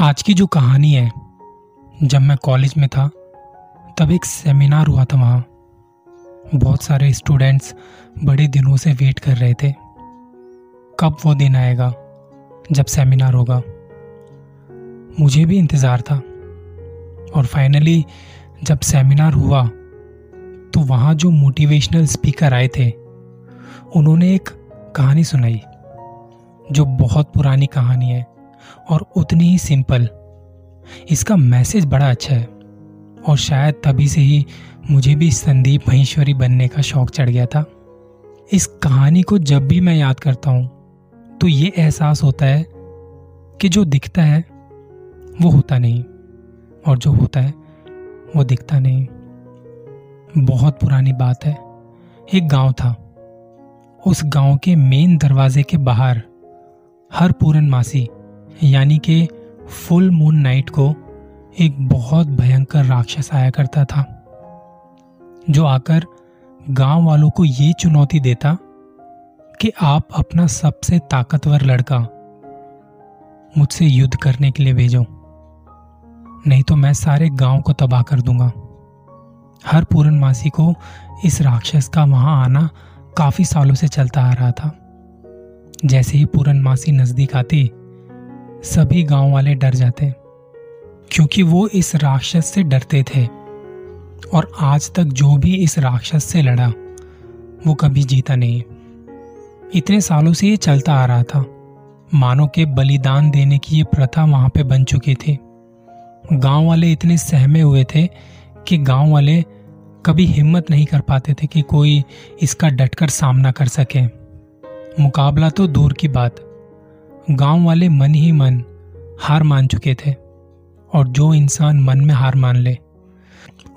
आज की जो कहानी है, जब मैं कॉलेज में था, तब एक सेमिनार हुआ था वहाँ। बहुत सारे स्टूडेंट्स बड़े दिनों से वेट कर रहे थे। कब वो दिन आएगा, जब सेमिनार होगा। मुझे भी इंतज़ार था। और फाइनली जब सेमिनार हुआ तो वहाँ जो मोटिवेशनल स्पीकर आए थे, उन्होंने एक कहानी सुनाई, जो बहुत पुरानी कहानी है। और उतनी ही सिंपल। इसका मैसेज बड़ा अच्छा है। और शायद तभी से ही मुझे भी संदीप महेश्वरी बनने का शौक चढ़ गया था। इस कहानी को जब भी मैं याद करता हूँ तो ये एहसास होता है कि जो दिखता है, वो होता नहीं। और जो होता है, वो दिखता नहीं। बहुत पुरानी बात है। एक गाँव था। उस गाँव के मेन दरवाजे के बाहर हर पूरन मासी यानी कि फुल मून नाइट को एक बहुत भयंकर राक्षस आया करता था, जो आकर गाँव वालों को ये चुनौती देता कि आप अपना सबसे ताकतवर लड़का मुझसे युद्ध करने के लिए भेजो, नहीं तो मैं सारे गाँव को तबाह कर दूँगा। हर पूरनमासी को इस राक्षस का वहाँ आना काफ़ी सालों से चलता आ रहा था। जैसे ही पूरनमासी नज़दीक आती सभी गाँव वाले डर जाते क्योंकि वो इस राक्षस से डरते थे। और आज तक जो भी इस राक्षस से लड़ा, वो कभी जीता नहीं। इतने सालों से ये चलता आ रहा था। मानो के बलिदान देने की ये प्रथा वहाँ पे बन चुकी थी। गाँव वाले इतने सहमे हुए थे कि गाँव वाले कभी हिम्मत नहीं कर पाते थे कि कोई इसका डटकर सामना कर सके। मुकाबला तो दूर की बात। गाँव वाले मन ही मन हार मान चुके थे और जो इंसान मन में हार मान ले,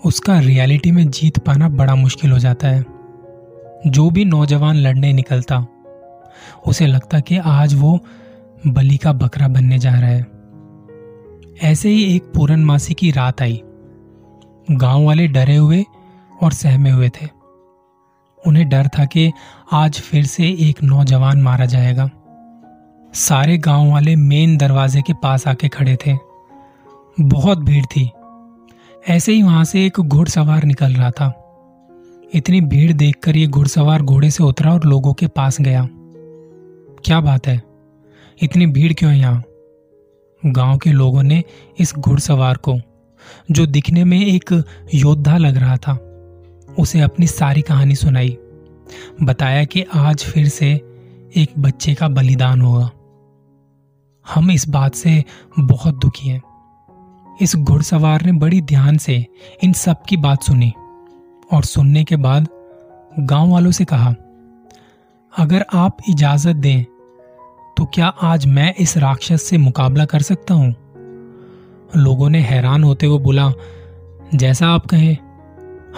उसका रियलिटी में जीत पाना बड़ा मुश्किल हो जाता है। जो भी नौजवान लड़ने निकलता, उसे लगता कि आज वो बलि का बकरा बनने जा रहा है। ऐसे ही एक पूरनमासी की रात आई। गाँव वाले डरे हुए और सहमे हुए थे। उन्हें डर था कि आज फिर से एक नौजवान मारा जाएगा। सारे गाँव वाले मेन दरवाजे के पास आके खड़े थे। बहुत भीड़ थी। ऐसे ही वहाँ से एक घुड़सवार निकल रहा था। इतनी भीड़ देखकर ये घुड़सवार घोड़े से उतरा और लोगों के पास गया। क्या बात है? इतनी भीड़ क्यों है यहाँ? गाँव के लोगों ने इस घुड़सवार को, जो दिखने में एक योद्धा लग रहा था, उसे अपनी सारी कहानी सुनाई। बताया कि आज फिर से एक बच्चे का बलिदान होगा। हम इस बात से बहुत दुखी हैं। इस घुड़सवार ने बड़ी ध्यान से इन सब की बात सुनी और सुनने के बाद गाँव वालों से कहा, अगर आप इजाज़त दें तो क्या आज मैं इस राक्षस से मुकाबला कर सकता हूँ? लोगों ने हैरान होते हुए बोला, जैसा आप कहें,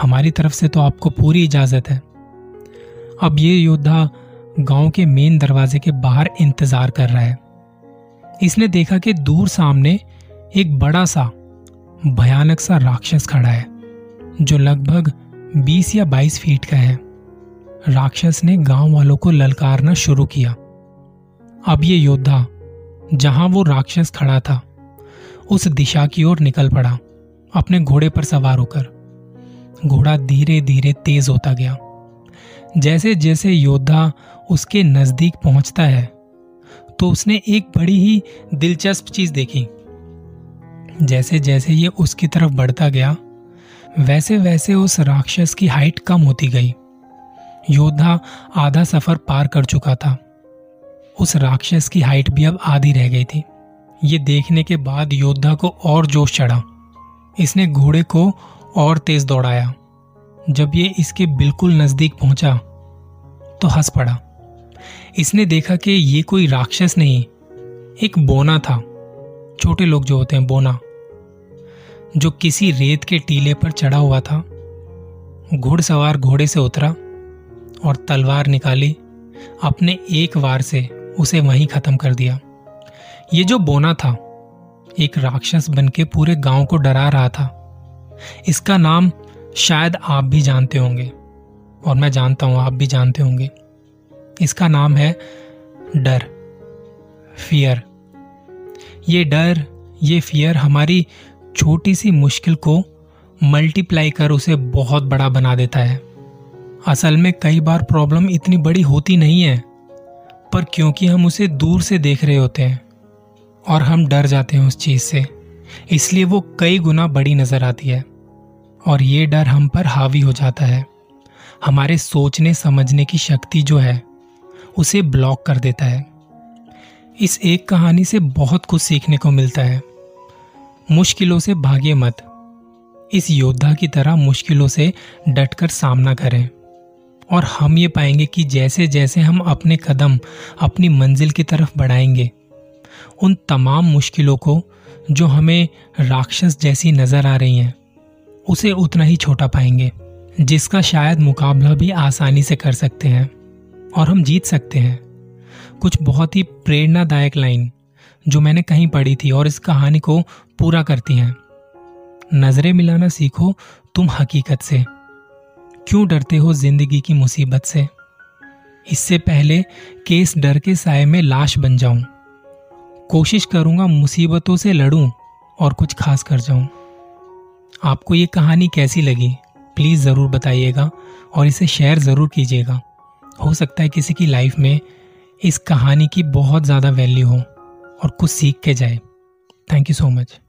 हमारी तरफ़ से तो आपको पूरी इजाज़त है। अब ये योद्धा गाँव के मेन दरवाजे के बाहर इंतज़ार कर रहा है। इसने देखा कि दूर सामने एक बड़ा सा, भयानक सा राक्षस खड़ा है, जो लगभग 20 या 22 फीट का है। राक्षस ने गाँव वालों को ललकारना शुरू किया। अब ये योद्धा, जहाँ वो राक्षस खड़ा था, उस दिशा की ओर निकल पड़ा, अपने घोड़े पर सवार होकर। घोड़ा धीरे धीरे तेज होता गया। जैसे जैसे योद्धा उसके नज़दीक पहुँचता है तो उसने एक बड़ी ही दिलचस्प चीज़ देखी। जैसे जैसे ये उसकी तरफ़ बढ़ता गया, वैसे वैसे उस राक्षस की हाइट कम होती गई। योद्धा आधा सफ़र पार कर चुका था। उस राक्षस की हाइट भी अब आधी रह गई थी। ये देखने के बाद योद्धा को और जोश चढ़ा। इसने घोड़े को और तेज दौड़ाया। जब ये इसके बिल्कुल नज़दीक पहुँचा तो हंस पड़ा। इसने देखा कि ये कोई राक्षस नहीं, एक बोना था। छोटे लोग जो होते हैं, बोना, जो किसी रेत के टीले पर चढ़ा हुआ था, घुड़सवार घोड़े से उतरा और तलवार निकाली, अपने एक वार से उसे वहीं खत्म कर दिया। ये जो बोना था, एक राक्षस बनके पूरे गाँव को डरा रहा था। इसका नाम शायद आप भी जानते होंगे, और मैं जानता हूँ, आप भी जानते होंगे। इसका नाम है डर फियर ये डर, ये फियर हमारी छोटी सी मुश्किल को मल्टीप्लाई कर उसे बहुत बड़ा बना देता है। असल में कई बार प्रॉब्लम इतनी बड़ी होती नहीं है, पर क्योंकि हम उसे दूर से देख रहे होते हैं और हम डर जाते हैं उस चीज़ से, इसलिए वो कई गुना बड़ी नज़र आती है और ये डर हम पर हावी हो जाता है। हमारे सोचने, समझने की शक्ति जो है उसे ब्लॉक कर देता है। इस एक कहानी से बहुत कुछ सीखने को मिलता है। मुश्किलों से भागे मत। इस योद्धा की तरह मुश्किलों से डटकर सामना करें। और हम ये पाएँगे कि जैसे जैसे हम अपने कदम, अपनी मंजिल की तरफ़ बढ़ाएँगे, उन तमाम मुश्किलों को जो हमें राक्षस जैसी नज़र आ रही हैं, उसे उतना ही छोटा पाएँगे, जिसका शायद मुकाबला भी आसानी से कर सकते हैं। और हम जीत सकते हैं। कुछ बहुत ही प्रेरणादायक लाइन जो मैंने कहीं पढ़ी थी और इस कहानी को पूरा करती हैं। नज़रें मिलाना सीखो तुम हकीकत से। क्यों डरते हो ज़िंदगी की मुसीबत से? इससे पहले कि इस डर के साय में लाश बन जाऊँ। कोशिश करूँगा मुसीबतों से लड़ूं और कुछ खास कर जाऊँ। आपको ये कहानी कैसी लगी? प्लीज़ ज़रूर बताइएगा और इसे शेयर ज़रूर कीजिएगा। हो सकता है किसी की लाइफ में इस कहानी की बहुत ज़्यादा वैल्यू हो और कुछ सीख के जाए। Thank you so much